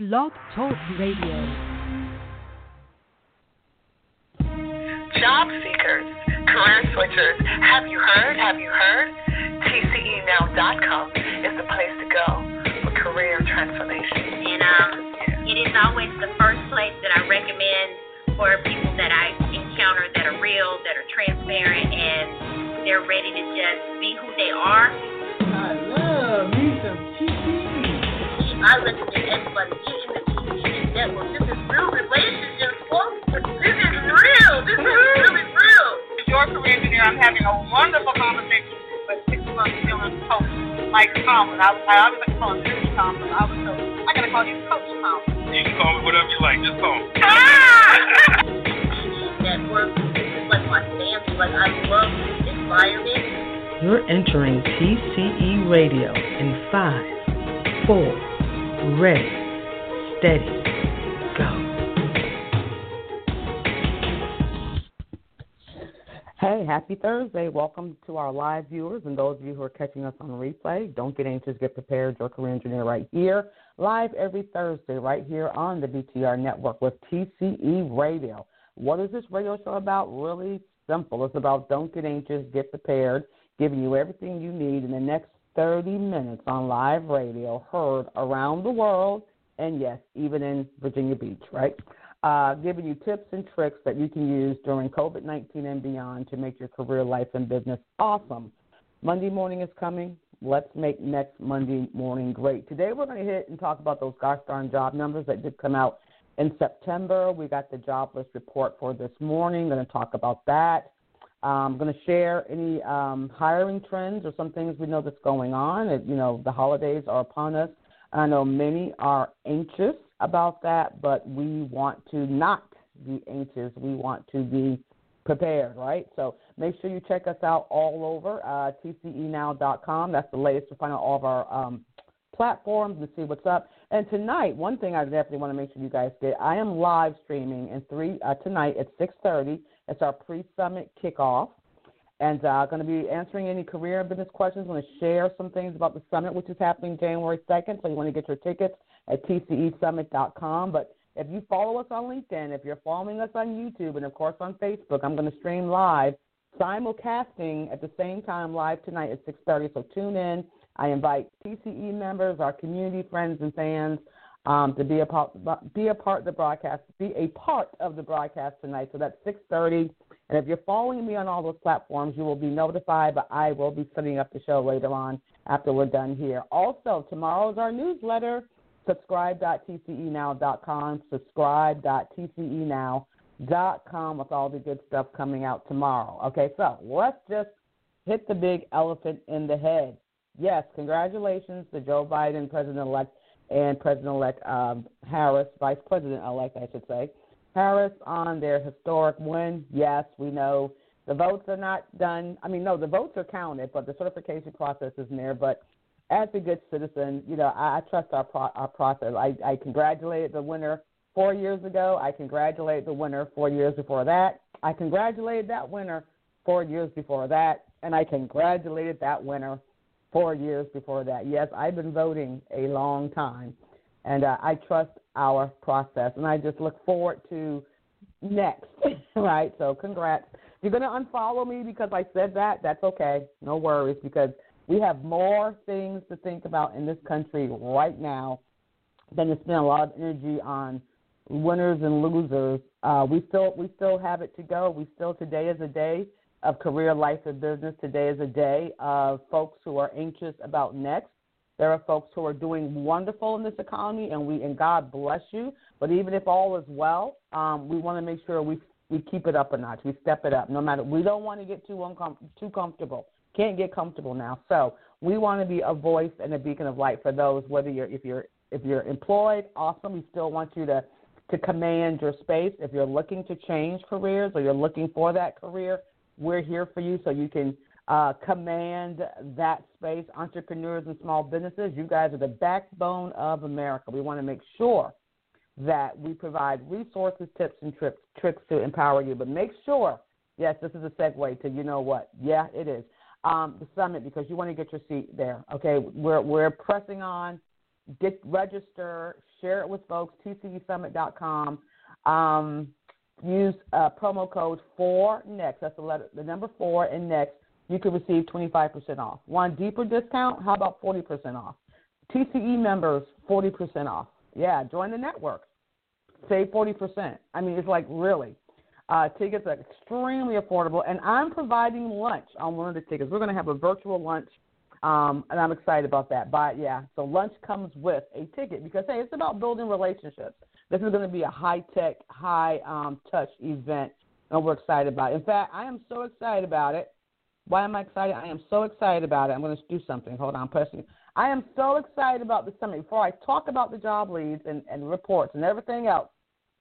Blog Talk Radio. Job seekers, career switchers, have you heard? Have you heard? TCEnow.com is the place to go for career transformation. And um, it is always the first place that I recommend for people that I encounter that are real, that are transparent, and they're ready to just be who they are. I love me some TCE. I recommend everybody get in the TCE network. This is real relationships, folks. This is real. This is really real. your career engineer, I'm having a wonderful conversation with six months dealing coach Mike Tomlin. I, I always like to call him Coach Tomlin. I was so I gotta call you Coach Tomlin. You can call me whatever you like. Just call me. Ah! Network. This is like my family. Like I love this environment. You're entering TCE Radio in five, four, ready, steady, go. Hey, happy Thursday. Welcome to our live viewers and those of you who are catching us on replay. Don't get anxious, get prepared. Your career engineer right here, live every Thursday, right here on the BTR network with TCE Radio. What is this radio show about? Really simple. It's about don't get anxious, get prepared, giving you everything you need in the next 30 minutes on live radio, heard around the world, and yes, even in Virginia Beach, right? Uh, giving you tips and tricks that you can use during COVID 19 and beyond to make your career, life, and business awesome. Monday morning is coming. Let's make next Monday morning great. Today we're going to hit and talk about those gosh darn job numbers that did come out in September. We got the jobless report for this morning. Going to talk about that. I'm going to share any um, hiring trends or some things we know that's going on. It, you know, the holidays are upon us. I know many are anxious about that, but we want to not be anxious. We want to be prepared, right? So make sure you check us out all over uh, tcenow.com. That's the latest to find out all of our um, platforms and see what's up. And tonight, one thing I definitely want to make sure you guys get, I am live streaming in three uh, tonight at 6:30. It's our pre-summit kickoff, and uh, going to be answering any career and business questions. I'm going to share some things about the summit, which is happening January 2nd. So you want to get your tickets at tcesummit.com. But if you follow us on LinkedIn, if you're following us on YouTube, and of course on Facebook, I'm going to stream live, simulcasting at the same time live tonight at 6:30. So tune in. I invite TCE members, our community friends and fans, um, to be a part, be a part of the broadcast, be a part of the broadcast tonight. So that's 6:30. And if you're following me on all those platforms, you will be notified. But I will be setting up the show later on after we're done here. Also, tomorrow is our newsletter. Subscribe.tcenow.com. Subscribe.tcenow.com with all the good stuff coming out tomorrow. Okay, so let's just hit the big elephant in the head. Yes, congratulations to Joe Biden, President elect, and President elect um, Harris, Vice President elect, I should say, Harris on their historic win. Yes, we know the votes are not done. I mean, no, the votes are counted, but the certification process isn't there. But as a good citizen, you know, I, I trust our pro- our process. I, I congratulated the winner four years ago. I congratulate the winner four years before that. I congratulated that winner four years before that, and I congratulated that winner four years before that. Yes, I've been voting a long time, and uh, I trust our process, and I just look forward to next. right? So, congrats. You're going to unfollow me because I said that, that's okay. No worries, because we have more things to think about in this country right now than to spend a lot of energy on winners and losers. Uh, we still we still have it to go. We still today is a day of career, life, and business. Today is a day of folks who are anxious about next. There are folks who are doing wonderful in this economy, and we and God bless you. But even if all is well, um, we want to make sure we we keep it up a notch. We step it up. No matter we don't want to get too uncom- too comfortable. Can't get comfortable now. So we want to be a voice and a beacon of light for those. Whether you're if you're if you're employed, awesome. We still want you to to command your space. If you're looking to change careers or you're looking for that career, we're here for you so you can uh, command that space. Entrepreneurs and small businesses, you guys are the backbone of America. We want to make sure that we provide resources, tips, and tricks, tricks to empower you. But make sure, yes, this is a segue to you know what? Yeah, it is. Um, the summit because you want to get your seat there. Okay, we're we're pressing on get register, share it with folks. TCESummit.com. Um, use uh, promo code four next. That's the letter, the number four and next. You can receive 25% off. Want deeper discount? How about 40% off? TCE members, 40% off. Yeah, join the network. Save 40%. I mean, it's like really. Uh, tickets are extremely affordable, and I'm providing lunch on one of the tickets. We're going to have a virtual lunch, um, and I'm excited about that. But yeah, so lunch comes with a ticket because hey, it's about building relationships. This is going to be a high tech, high um, touch event, and we're excited about it. In fact, I am so excited about it. Why am I excited? I am so excited about it. I'm going to do something. Hold on, pressing. I am so excited about the summit. Before I talk about the job leads and, and reports and everything else,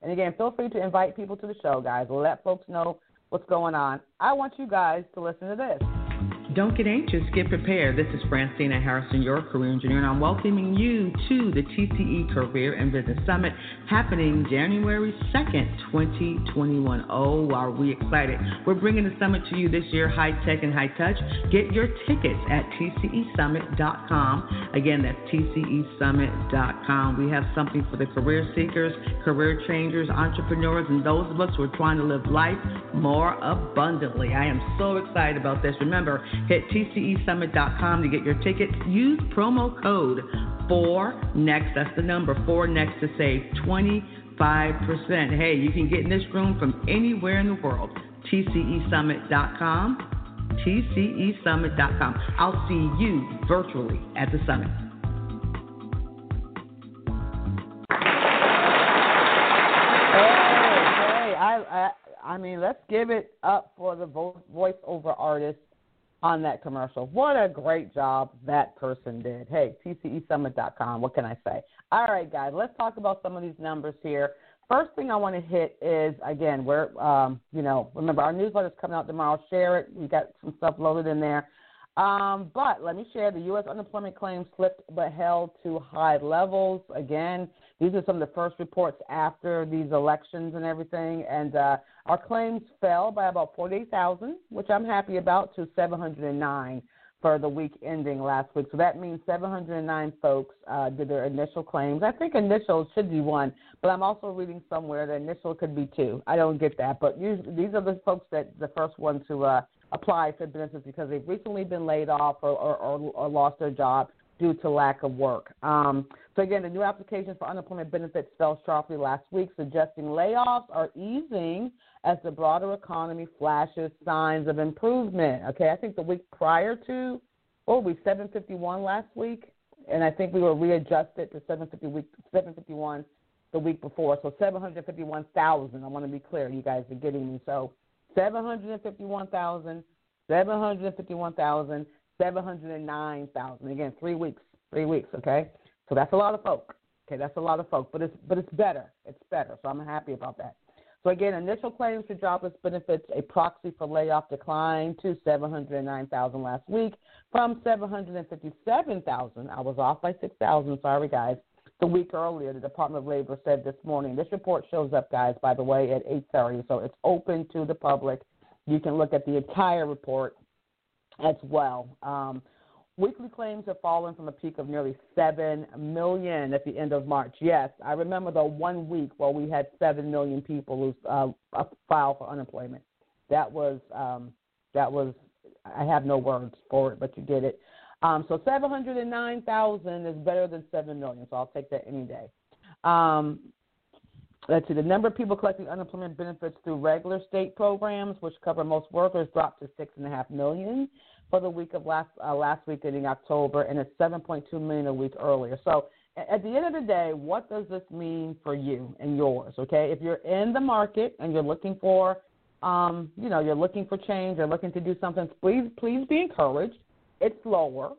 and again, feel free to invite people to the show, guys. Let folks know what's going on. I want you guys to listen to this. Don't get anxious, get prepared. This is Francina Harrison, your career engineer, and I'm welcoming you to the TCE Career and Business Summit happening January 2nd, 2021. Oh, are we excited? We're bringing the summit to you this year, high tech and high touch. Get your tickets at TCESummit.com. Again, that's TCESummit.com. We have something for the career seekers, career changers, entrepreneurs, and those of us who are trying to live life more abundantly. I am so excited about this. Remember, Hit TCESummit.com to get your tickets. Use promo code 4NEXT. That's the number 4NEXT to save 25%. Hey, you can get in this room from anywhere in the world. TCESummit.com. TCESummit.com. I'll see you virtually at the summit. Hey, I, I mean, let's give it up for the voiceover artist on that commercial. What a great job that person did. Hey, TCESummit.com. What can I say? All right, guys, let's talk about some of these numbers here. First thing I want to hit is again, we're um, you know, remember our newsletter's coming out tomorrow. Share it. We got some stuff loaded in there. Um, but let me share the U.S. unemployment claims slipped but held to high levels. Again, these are some of the first reports after these elections and everything. And uh, our claims fell by about 48,000, which I'm happy about, to 709 for the week ending last week. So that means 709 folks uh, did their initial claims. I think initial should be one, but I'm also reading somewhere that initial could be two. I don't get that, but usually, these are the folks that the first ones to uh, apply for benefits because they've recently been laid off or, or, or, or lost their job due to lack of work. Um, so again, the new applications for unemployment benefits fell sharply last week, suggesting layoffs are easing as the broader economy flashes signs of improvement. Okay, I think the week prior to, oh, we 751 last week, and I think we were readjusted to 750 week, 751 the week before. So 751,000. I want to be clear, you guys are getting me. So 751,000, 751,000, 709,000. Again, three weeks, three weeks. Okay, so that's a lot of folk. Okay, that's a lot of folk, but it's but it's better. It's better. So I'm happy about that. So again, initial claims for jobless benefits, a proxy for layoff declined to 709,000 last week from 757,000. I was off by 6,000. Sorry, guys. The week earlier, the Department of Labor said this morning. This report shows up, guys, by the way, at 8:30, so it's open to the public. You can look at the entire report as well. Um, weekly claims have fallen from a peak of nearly 7 million at the end of March. Yes, I remember the one week where we had 7 million people who uh, file for unemployment. That was, um, that was, I have no words for it, but you get it. Um, so 709,000 is better than 7 million, so I'll take that any day. Um, let's see, the number of people collecting unemployment benefits through regular state programs, which cover most workers, dropped to six and a half million for the week of last uh, last week ending October, and it's 7.2 million a week earlier. So at the end of the day, what does this mean for you and yours? Okay, if you're in the market and you're looking for, um, you know, you're looking for change, you're looking to do something, please please be encouraged. It's lower,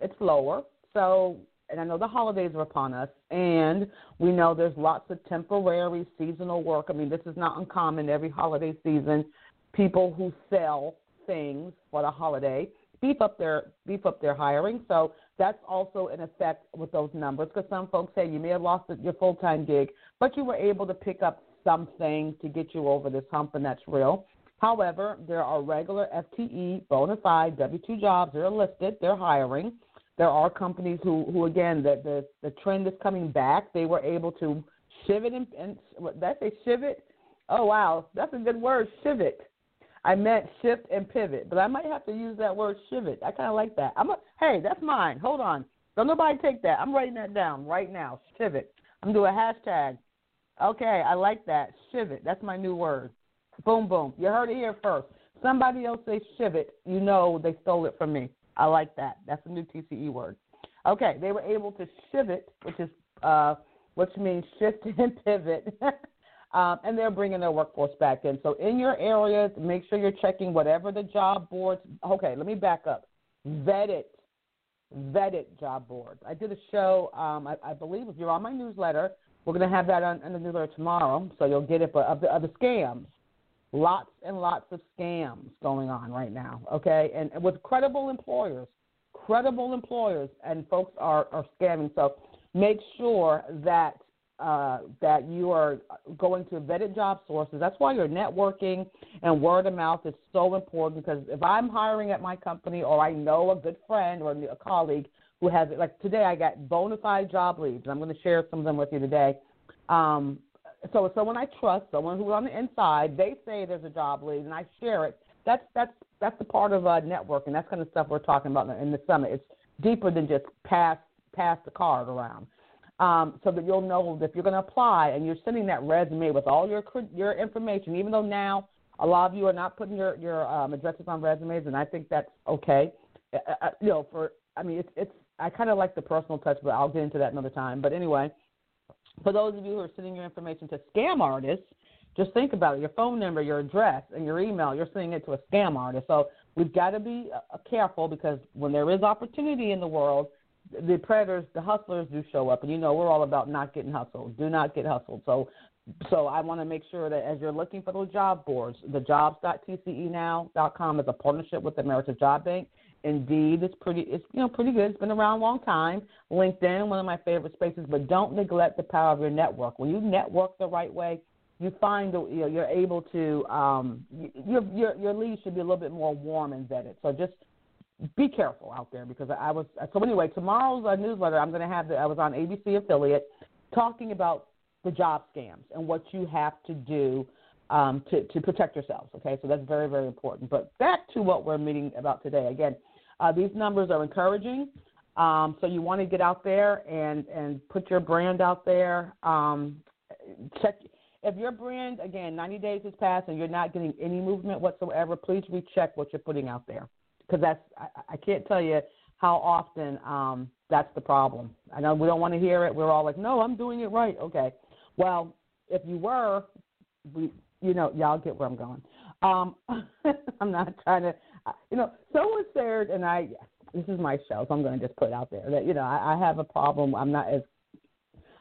it's lower. So and I know the holidays are upon us, and we know there's lots of temporary seasonal work. I mean, this is not uncommon every holiday season. People who sell things for the holiday beef up their beef up their hiring. So that's also an effect with those numbers because some folks say you may have lost your full time gig, but you were able to pick up something to get you over this hump, and that's real. However, there are regular FTE, bona fide W 2 jobs. They're listed, they're hiring. There are companies who, who again, the, the, the trend is coming back. They were able to shivet and, and that's a shivet. Oh wow, that's a good word, shivet. I meant shift and pivot, but I might have to use that word shivet. I kind of like that. I'm a, hey, that's mine. Hold on, don't nobody take that. I'm writing that down right now. Shivet. I'm doing a hashtag. Okay, I like that. Shivet. That's my new word. Boom, boom. You heard it here first. Somebody else say shivet, you know they stole it from me. I like that. That's a new TCE word. Okay, they were able to shivet, which is uh, which means shift and pivot, um, and they're bringing their workforce back in. So in your areas, make sure you're checking whatever the job boards. Okay, let me back up. Vet it, vet it job boards. I did a show. Um, I, I believe if you're on my newsletter, we're going to have that on, on the newsletter tomorrow, so you'll get it. But of the, of the scams, lots and lots of scams going on right now. Okay, and, with credible employers, credible employers, and folks are are scamming. So make sure that uh, that you are going to vetted job sources. That's why your networking and word of mouth is so important. Because if I'm hiring at my company, or I know a good friend or a colleague who has it, like today, I got bona fide job leads, and I'm going to share some of them with you today. Um, so someone I trust, someone who's on the inside, they say there's a job lead, and I share it. That's that's that's the part of uh, networking. That's kind of stuff we're talking about in the summit. It's deeper than just pass pass the card around. Um, so that you'll know that if you're going to apply and you're sending that resume with all your your information, even though now a lot of you are not putting your your um, addresses on resumes, and I think that's okay. Uh, uh, you know, for I mean, it's it's I kind of like the personal touch, but I'll get into that another time. But anyway, for those of you who are sending your information to scam artists, just think about it. Your phone number, your address, and your email, you're sending it to a scam artist. So we've got to be uh, careful because when there is opportunity in the world, the predators, the hustlers do show up. And you know, we're all about not getting hustled. Do not get hustled. So so I want to make sure that as you're looking for those job boards, the jobs.tcenow.com is a partnership with the American Job Bank. Indeed, it's pretty. It's you know pretty good. It's been around a long time. LinkedIn, one of my favorite spaces. But don't neglect the power of your network. When you network the right way, you find you know, you're able to. Um, your your your leads should be a little bit more warm and vetted. So just be careful out there because I was. So anyway, tomorrow's uh, newsletter, I'm going to have. The, I was on ABC affiliate talking about the job scams and what you have to do um, to, to protect yourselves. Okay, so that's very, very important. But back to what we're meeting about today. Again, uh, these numbers are encouraging. Um, so you want to get out there and, and put your brand out there. Um, check if your brand again 90 days has passed and you're not getting any movement whatsoever. Please recheck what you're putting out there because that's I, I can't tell you how often um, that's the problem. I know we don't want to hear it. We're all like, no, I'm doing it right. Okay, well if you were, we you know y'all get where I'm going. Um, I'm not trying to you know, someone said, and I, this is my show, so I'm going to just put it out there that you know I, I have a problem. I'm not as,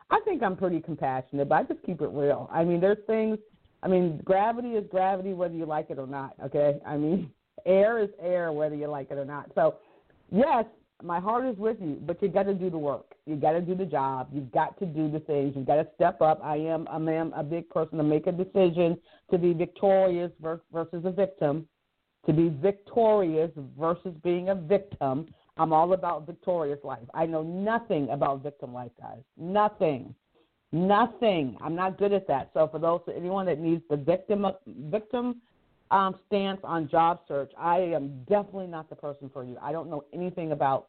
I think I'm pretty compassionate, but I just keep it real. I mean, there's things. I mean, gravity is gravity whether you like it or not. Okay, I mean, air is air whether you like it or not. So, yes, my heart is with you, but you got to do the work. You got to do the job. You've got to do the things. You've got to step up. I am, I am a big person to make a decision to be victorious versus a victim to be victorious versus being a victim. I'm all about victorious life. I know nothing about victim life, guys. Nothing. Nothing. I'm not good at that. So for those anyone that needs the victim victim um, stance on job search, I am definitely not the person for you. I don't know anything about.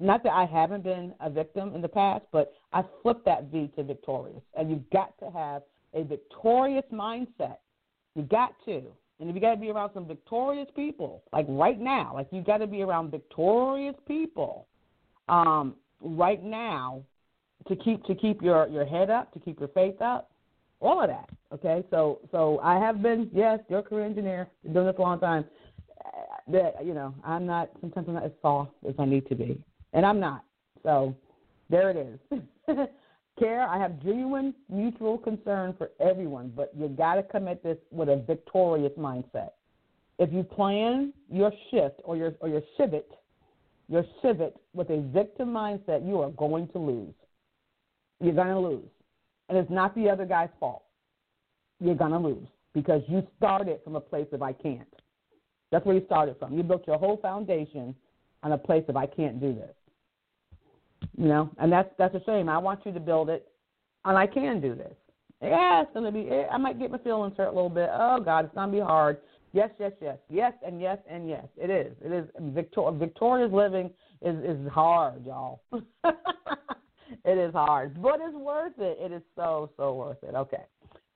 Not that I haven't been a victim in the past, but I flipped that V to victorious. And you've got to have a victorious mindset. You got to. And if you got to be around some victorious people, like right now, like you got to be around victorious people, um, right now, to keep to keep your your head up, to keep your faith up, all of that. Okay, so so I have been yes, you're career engineer, doing this a long time. That you know, I'm not sometimes I'm not as soft as I need to be, and I'm not. So there it is. care. I have genuine mutual concern for everyone, but you got to come at this with a victorious mindset. If you plan your shift or your or your shivet, your shivet with a victim mindset, you are going to lose. You're going to lose, and it's not the other guy's fault. You're going to lose because you started from a place of I can't. That's where you started from. You built your whole foundation on a place of I can't do this. You know, and that's that's a shame. I want you to build it, and I can do this. Yeah, it's gonna be. Eh, I might get my feelings hurt a little bit. Oh God, it's gonna be hard. Yes, yes, yes, yes, and yes, and yes. It is. It is. Victor, victorious living is is hard, y'all. it is hard, but it's worth it. It is so so worth it. Okay.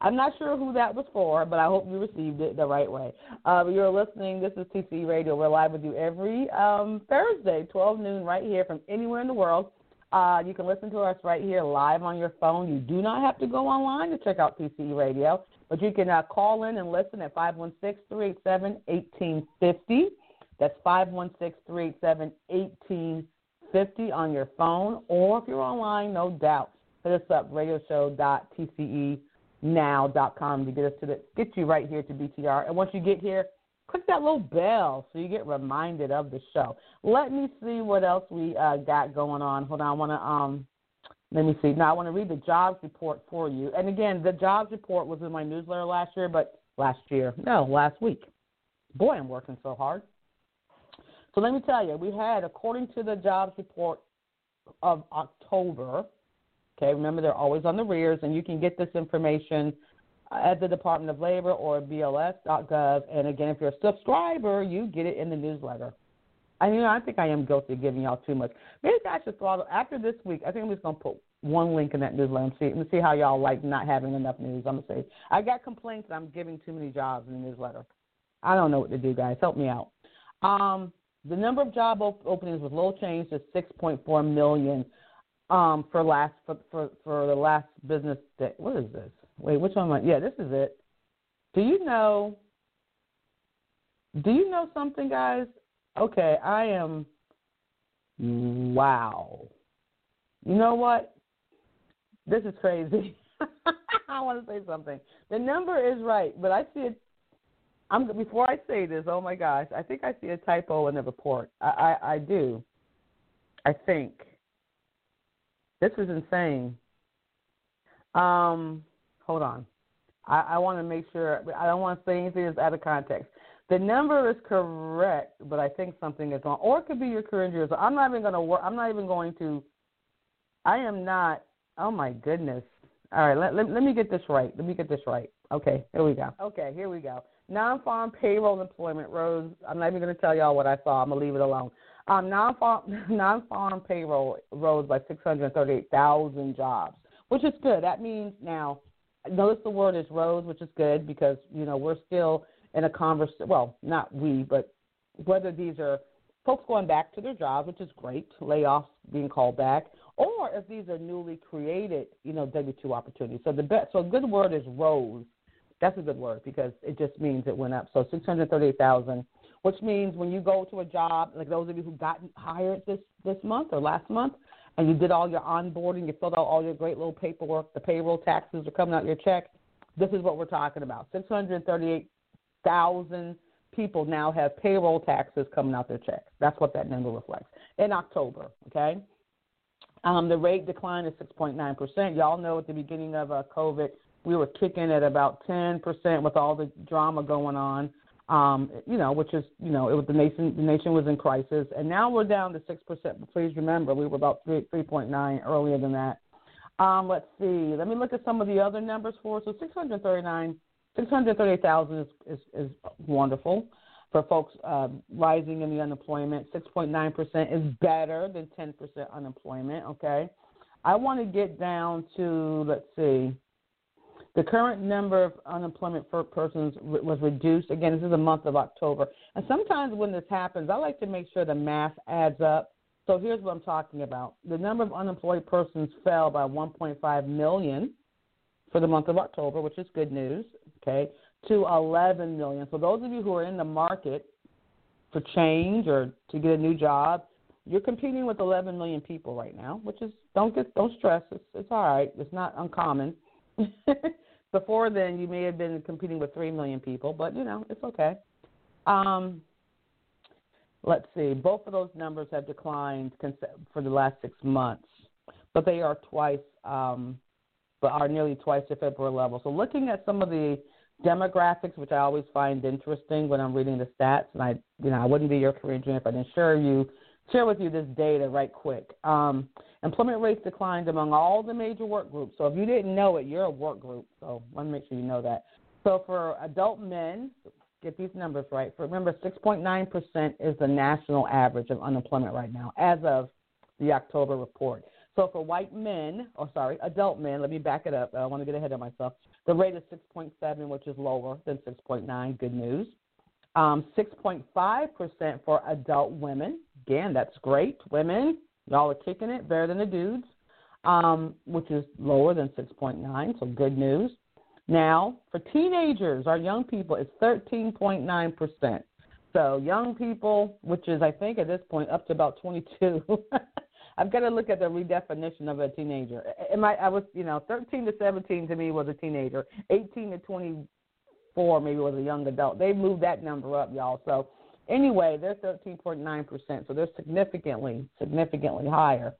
I'm not sure who that was for, but I hope you received it the right way. Uh, you're listening. This is TCE Radio. We're live with you every um, Thursday, 12 noon, right here from anywhere in the world. Uh, you can listen to us right here live on your phone. You do not have to go online to check out TCE Radio, but you can uh, call in and listen at 516 387 1850. That's 516 387 1850 on your phone, or if you're online, no doubt, hit us up, radioshow.tcenow.com to get us to the, get you right here to BTR. And once you get here, click that little bell so you get reminded of the show. Let me see what else we uh, got going on. Hold on, I want to um, let me see. Now I want to read the jobs report for you. And again, the jobs report was in my newsletter last year, but last year, no, last week. Boy, I'm working so hard. So let me tell you, we had, according to the jobs report of October, okay, remember they're always on the rears, and you can get this information at the Department of Labor or BLS.gov. And again, if you're a subscriber, you get it in the newsletter. I know I think I am guilty of giving y'all too much. Maybe I should throw after this week. I think I'm just gonna put one link in that newsletter and see and see how y'all like not having enough news. I'm gonna say I got complaints that I'm giving too many jobs in the newsletter. I don't know what to do, guys. Help me out. Um, the number of job op- openings was little changed to 6.4 million um, for last for, for for the last business day. What is this? Wait, which one am I? Yeah, this is it. Do you know? Do you know something, guys? Okay, I am. Wow. You know what? This is crazy. I want to say something. The number is right, but I see it. I'm before I say this. Oh my gosh, I think I see a typo in the report. I I, I do. I think. This is insane. Um, hold on. I, I want to make sure. I don't want to say anything that's out of context. The number is correct, but I think something is wrong, or it could be your career injury. So I'm not even going to work. I'm not even going to. I am not. Oh my goodness. All right, let, let, let me get this right. Let me get this right. Okay, here we go. Okay, here we go. Non-farm payroll employment rose. I'm not even going to tell y'all what I saw. I'm going to leave it alone. Um, non-farm, non-farm payroll rose by 638,000 jobs, which is good. That means now, notice the word is rose, which is good because you know we're still in a conversation. Well, not we, but whether these are folks going back to their jobs, which is great, layoffs being called back, or if these are newly created, you know, W two opportunities. So the best, so a good word is rose. That's a good word because it just means it went up. So 638,000 which means when you go to a job, like those of you who got hired this this month or last month, and you did all your onboarding, you filled out all your great little paperwork, the payroll taxes are coming out your check. This is what we're talking about. Six hundred thirty-eight thousand people now have payroll taxes coming out their checks. That's what that number reflects in October. Okay. Um, the rate decline is 6.9%. Y'all know at the beginning of uh, COVID, we were kicking at about 10% with all the drama going on um, you know, which is, you know, it was the nation. The nation was in crisis, and now we're down to six percent. But please remember, we were about three three point nine earlier than that. Um, let's see. Let me look at some of the other numbers for. So six hundred thirty nine, six hundred thirty thousand is, is is wonderful for folks uh, rising in the unemployment. Six point nine percent is better than ten percent unemployment. Okay. I want to get down to let's see. The current number of unemployment for persons was reduced. Again, this is the month of October. And sometimes when this happens, I like to make sure the math adds up. So here's what I'm talking about. The number of unemployed persons fell by 1.5 million for the month of October, which is good news, okay, to 11 million. So those of you who are in the market for change or to get a new job, you're competing with 11 million people right now, which is don't get don't stress. It's it's all right. It's not uncommon. Before then, you may have been competing with three million people, but you know it's okay. Um, let's see. Both of those numbers have declined for the last six months, but they are twice, um, but are nearly twice the February level. So looking at some of the demographics, which I always find interesting when I'm reading the stats, and I, you know, I wouldn't be your career engineer if I didn't share you share with you this data right quick. Um, employment rates declined among all the major work groups. So if you didn't know it, you're a work group. So let me make sure you know that. So for adult men, get these numbers right. For remember, 6.9% is the national average of unemployment right now, as of the October report. So for white men, or sorry, adult men, let me back it up. I want to get ahead of myself. The rate is 6.7, which is lower than 6.9. Good news. Um, 6.5% for adult women. Again, that's great. Women, y'all are kicking it better than the dudes, um, which is lower than 6.9. So good news. Now, for teenagers, our young people, it's 13.9%. So young people, which is I think at this point up to about 22. I've got to look at the redefinition of a teenager. Am I? I was, you know, 13 to 17 to me was a teenager. 18 to 24 maybe was a young adult. They moved that number up, y'all. So anyway, they're 13.9 percent. So they're significantly, significantly higher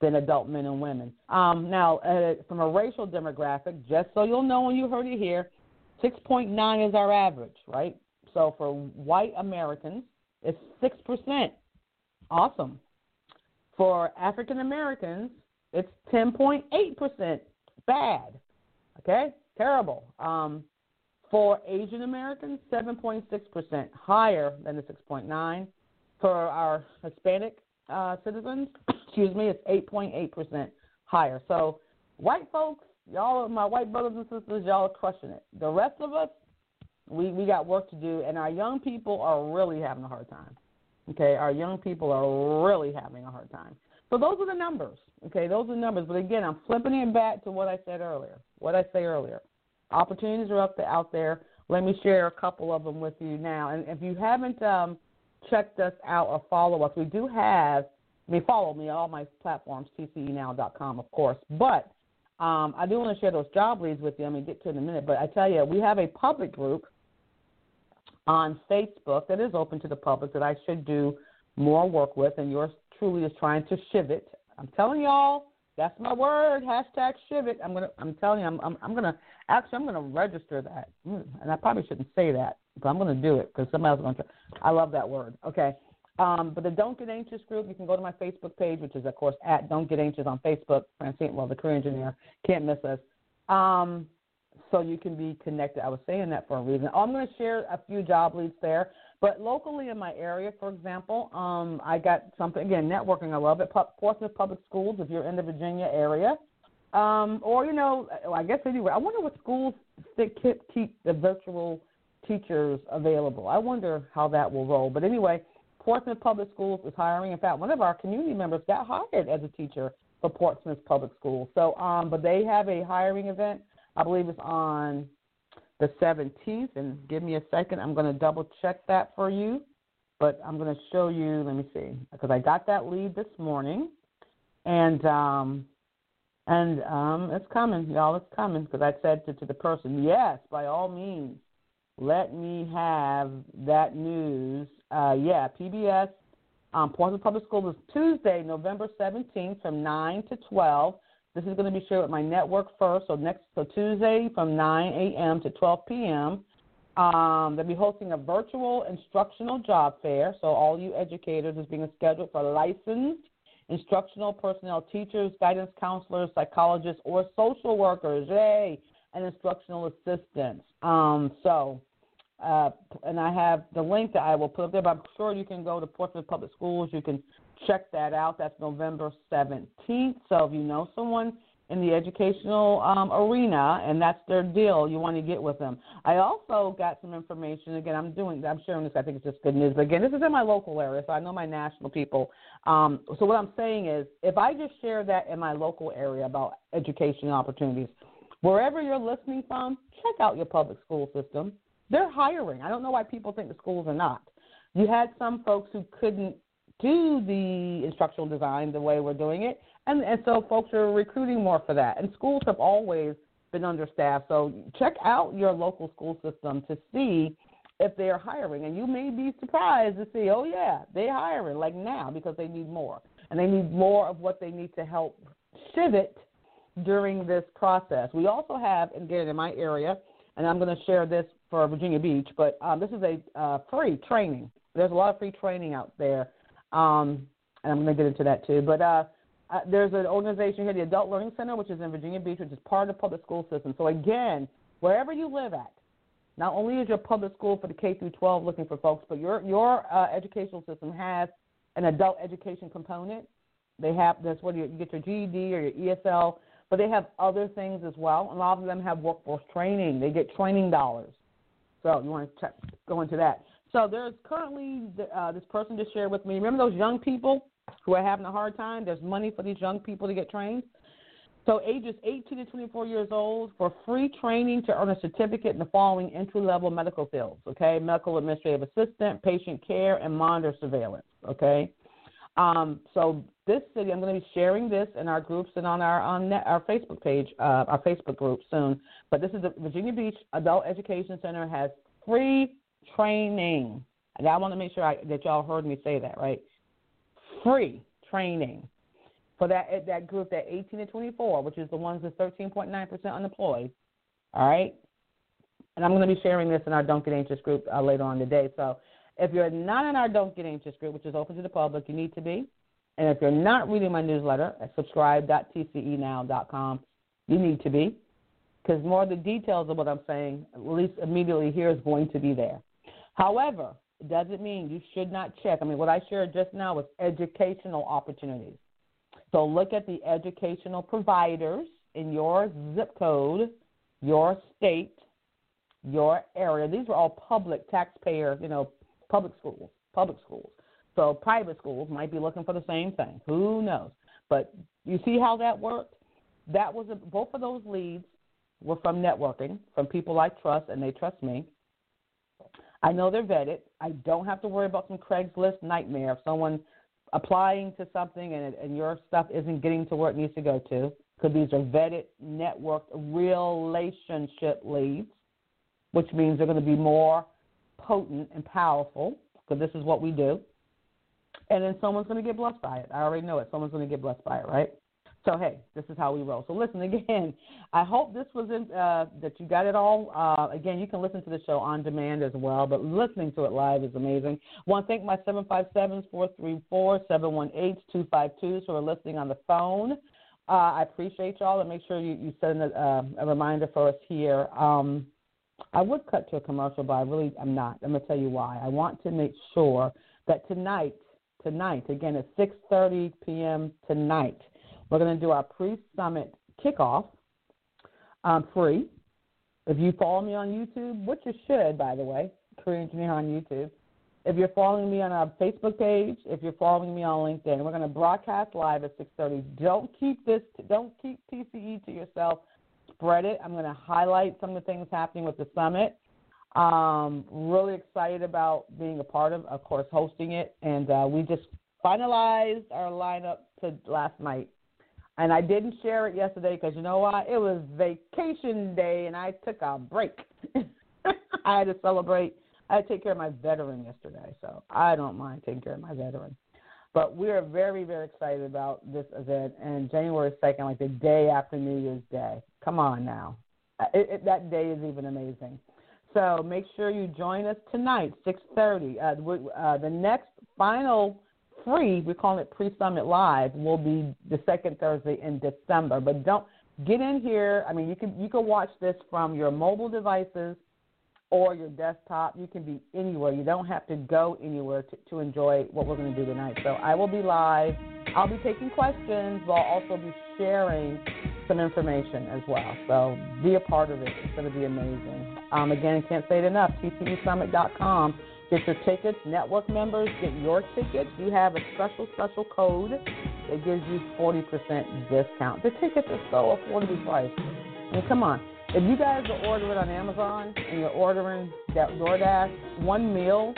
than adult men and women. Um, now, uh, from a racial demographic, just so you'll know when you heard it here, 6.9 is our average, right? So for white Americans, it's 6%. Awesome. For African Americans, it's 10.8%. Bad. Okay? Terrible. Um, for Asian Americans, 7.6%, higher than the 6.9. For our Hispanic uh, citizens, excuse me, it's 8.8% higher. So, white folks, y'all, my white brothers and sisters, y'all are crushing it. The rest of us, we, we got work to do, and our young people are really having a hard time. Okay, our young people are really having a hard time. So those are the numbers. Okay, those are the numbers. But again, I'm flipping it back to what I said earlier. What I say earlier. Opportunities are up there, out there. Let me share a couple of them with you now. And if you haven't um, checked us out or follow us, we do have. I mean, follow me on all my platforms, tcenow.com, of course. But um, I do want to share those job leads with you. I mean, get to it in a minute. But I tell you, we have a public group on Facebook that is open to the public that I should do more work with, and yours truly is trying to shivet. I'm telling y'all, that's my word. Hashtag shivet. I'm gonna. I'm telling you, I'm. I'm, I'm gonna. Actually, I'm gonna register that, mm, and I probably shouldn't say that, but I'm gonna do it because somebody else gonna. Try. I love that word. Okay. Um, but the Don't Get Anxious group, you can go to my Facebook page, which is of course at Don't Get Anxious on Facebook. Francine, well, the career engineer, can't miss us. Um, so you can be connected. I was saying that for a reason. Oh, I'm going to share a few job leads there. But locally in my area, for example, um, I got something, again, networking, I love it. Portsmouth Public Schools, if you're in the Virginia area. Um, or, you know, I guess anywhere. I wonder what schools that keep, keep the virtual teachers available. I wonder how that will roll. But anyway, Portsmouth Public Schools is hiring. In fact, one of our community members got hired as a teacher for Portsmouth Public Schools. So, um, but they have a hiring event I believe it's on the 17th. And give me a second. I'm going to double check that for you. But I'm going to show you. Let me see, because I got that lead this morning, and um, and um, it's coming, y'all. It's coming because I said to, to the person, yes, by all means, let me have that news. Uh, yeah, PPS um, Portsmouth Public Schools is Tuesday, November 17th from 9 to 12. This is going to be shared with my network first. So next, so Tuesday from 9 a.m. to 12 p.m. Um, they'll be hosting a virtual instructional job fair. So all you educators is being scheduled for licensed instructional personnel, teachers, guidance counselors, psychologists, or social workers. Yay! And instructional assistants. Um, so, uh, and I have the link that I will put up there. But I'm sure you can go to Portsmouth Public Schools. You can check that out. That's November 17th. So if you know someone in the educational um, arena and that's their deal, you want to get with them. I also got some information. Again, I'm doing, I'm sharing this. I think it's just good news. But again, this is in my local area, so I know my national people. Um, so what I'm saying is, if I just share that in my local area about education opportunities, wherever you're listening from, check out your public school system. They're hiring. I don't know why people think the schools are not. You had some folks who couldn't do the instructional design the way we're doing it. And, and so folks are recruiting more for that. And schools have always been understaffed. So check out your local school system to see if they're hiring. And you may be surprised to see, oh, yeah, they're hiring like now because they need more. And they need more of what they need to help pivot during this process. We also have, and again, in my area, and I'm going to share this for Virginia Beach, but um, this is a uh, free training. There's a lot of free training out there um, and I'm going to get into that too. But uh, uh, there's an organization here, the Adult Learning Center, which is in Virginia Beach, which is part of the public school system. So again, wherever you live at, not only is your public school for the K through 12 looking for folks, but your your uh, educational system has an adult education component. They have that's where you, get your GED or your ESL, but they have other things as well. A lot of them have workforce training. They get training dollars. So you want to check, go into that. So there's currently uh, this person just shared with me. Remember those young people who are having a hard time? There's money for these young people to get trained. So ages 18 to 24 years old for free training to earn a certificate in the following entry-level medical fields. Okay, medical administrative assistant, patient care, and monitor surveillance. Okay. Um, so this city, I'm going to be sharing this in our groups and on our on net, our Facebook page, uh, our Facebook group soon. But this is the Virginia Beach Adult Education Center has free training. And I want to make sure I, that y'all heard me say that right. Free training for that that group that 18 to 24, which is the ones that's 13.9% unemployed. All right, and I'm going to be sharing this in our Don't Get Anxious group uh, later on today. So if you're not in our Don't Get Anxious group, which is open to the public, you need to be. And if you're not reading my newsletter at subscribe.tcenow.com, you need to be, because more of the details of what I'm saying, at least immediately here, is going to be there. However, it doesn't mean you should not check. I mean, what I shared just now was educational opportunities. So look at the educational providers in your zip code, your state, your area. These are all public taxpayer, you know, public schools, public schools. So private schools might be looking for the same thing. Who knows? But you see how that worked? That was a, both of those leads were from networking, from people I trust and they trust me. I know they're vetted. I don't have to worry about some Craigslist nightmare of someone applying to something and, and your stuff isn't getting to where it needs to go to, because these are vetted, networked, relationship leads, which means they're going to be more potent and powerful, because this is what we do. And then someone's going to get blessed by it. I already know it. Someone's going to get blessed by it, right? So hey, this is how we roll. So listen again. I hope this was in, uh, that you got it all. Uh, again, you can listen to the show on demand as well, but listening to it live is amazing. Want to thank my 757-434-718-252 who are listening on the phone. Uh, I appreciate y'all, and make sure you, you send a, uh, a reminder for us here. Um, I would cut to a commercial, but I really am not. I'm to tell you why. I want to make sure that tonight, tonight, again at 6:30 p.m. tonight we're going to do our pre summit kickoff um, free. If you follow me on YouTube, which you should, by the way, Career Engineer on YouTube. If you're following me on our Facebook page, if you're following me on LinkedIn, we're going to broadcast live at 6:30. Don't keep this, don't keep TCE to yourself. Spread it. I'm going to highlight some of the things happening with the summit. Um, really excited about being a part of, of course, hosting it, and uh, we just finalized our lineup to last night. And I didn't share it yesterday because you know why? It was vacation day and I took a break. I had to celebrate. I had to take care of my veteran yesterday, so I don't mind taking care of my veteran. But we are very, very excited about this event. And January 2nd, like the day after New Year's Day. Come on now. It, it, that day is even amazing. So make sure you join us tonight, 6.30. Uh, uh, the next final free, we're calling it Pre Summit Live, will be the second Thursday in December. But don't get in here. I mean, you can you can watch this from your mobile devices or your desktop. You can be anywhere. You don't have to go anywhere to, to enjoy what we're going to do tonight. So I will be live. I'll be taking questions, but I'll also be sharing some information as well. So be a part of it. It's going to be amazing. Um, again, can't say it enough. TCEsummit.com Get your tickets. Network members, get your tickets. You have a special, special code that gives you 40% discount. The tickets are so affordably priced. I mean, come on. If you guys are ordering on Amazon and you're ordering that DoorDash, one meal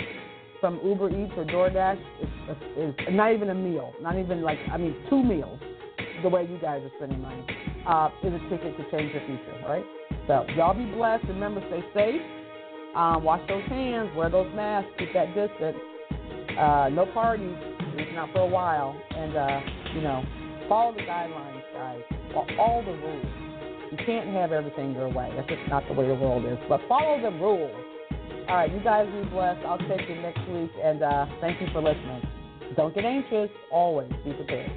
from Uber Eats or DoorDash is, is not even a meal. Not even like, I mean, two meals the way you guys are spending money uh, is a ticket to change your future, right? So y'all be blessed. Remember, stay safe. Um, wash those hands, wear those masks, keep that distance. Uh, no parties, at least not for a while. And, uh, you know, follow the guidelines, guys. All the rules. You can't have everything your way. That's just not the way the world is. But follow the rules. All right, you guys be blessed. I'll take you next week. And uh, thank you for listening. Don't get anxious. Always be prepared.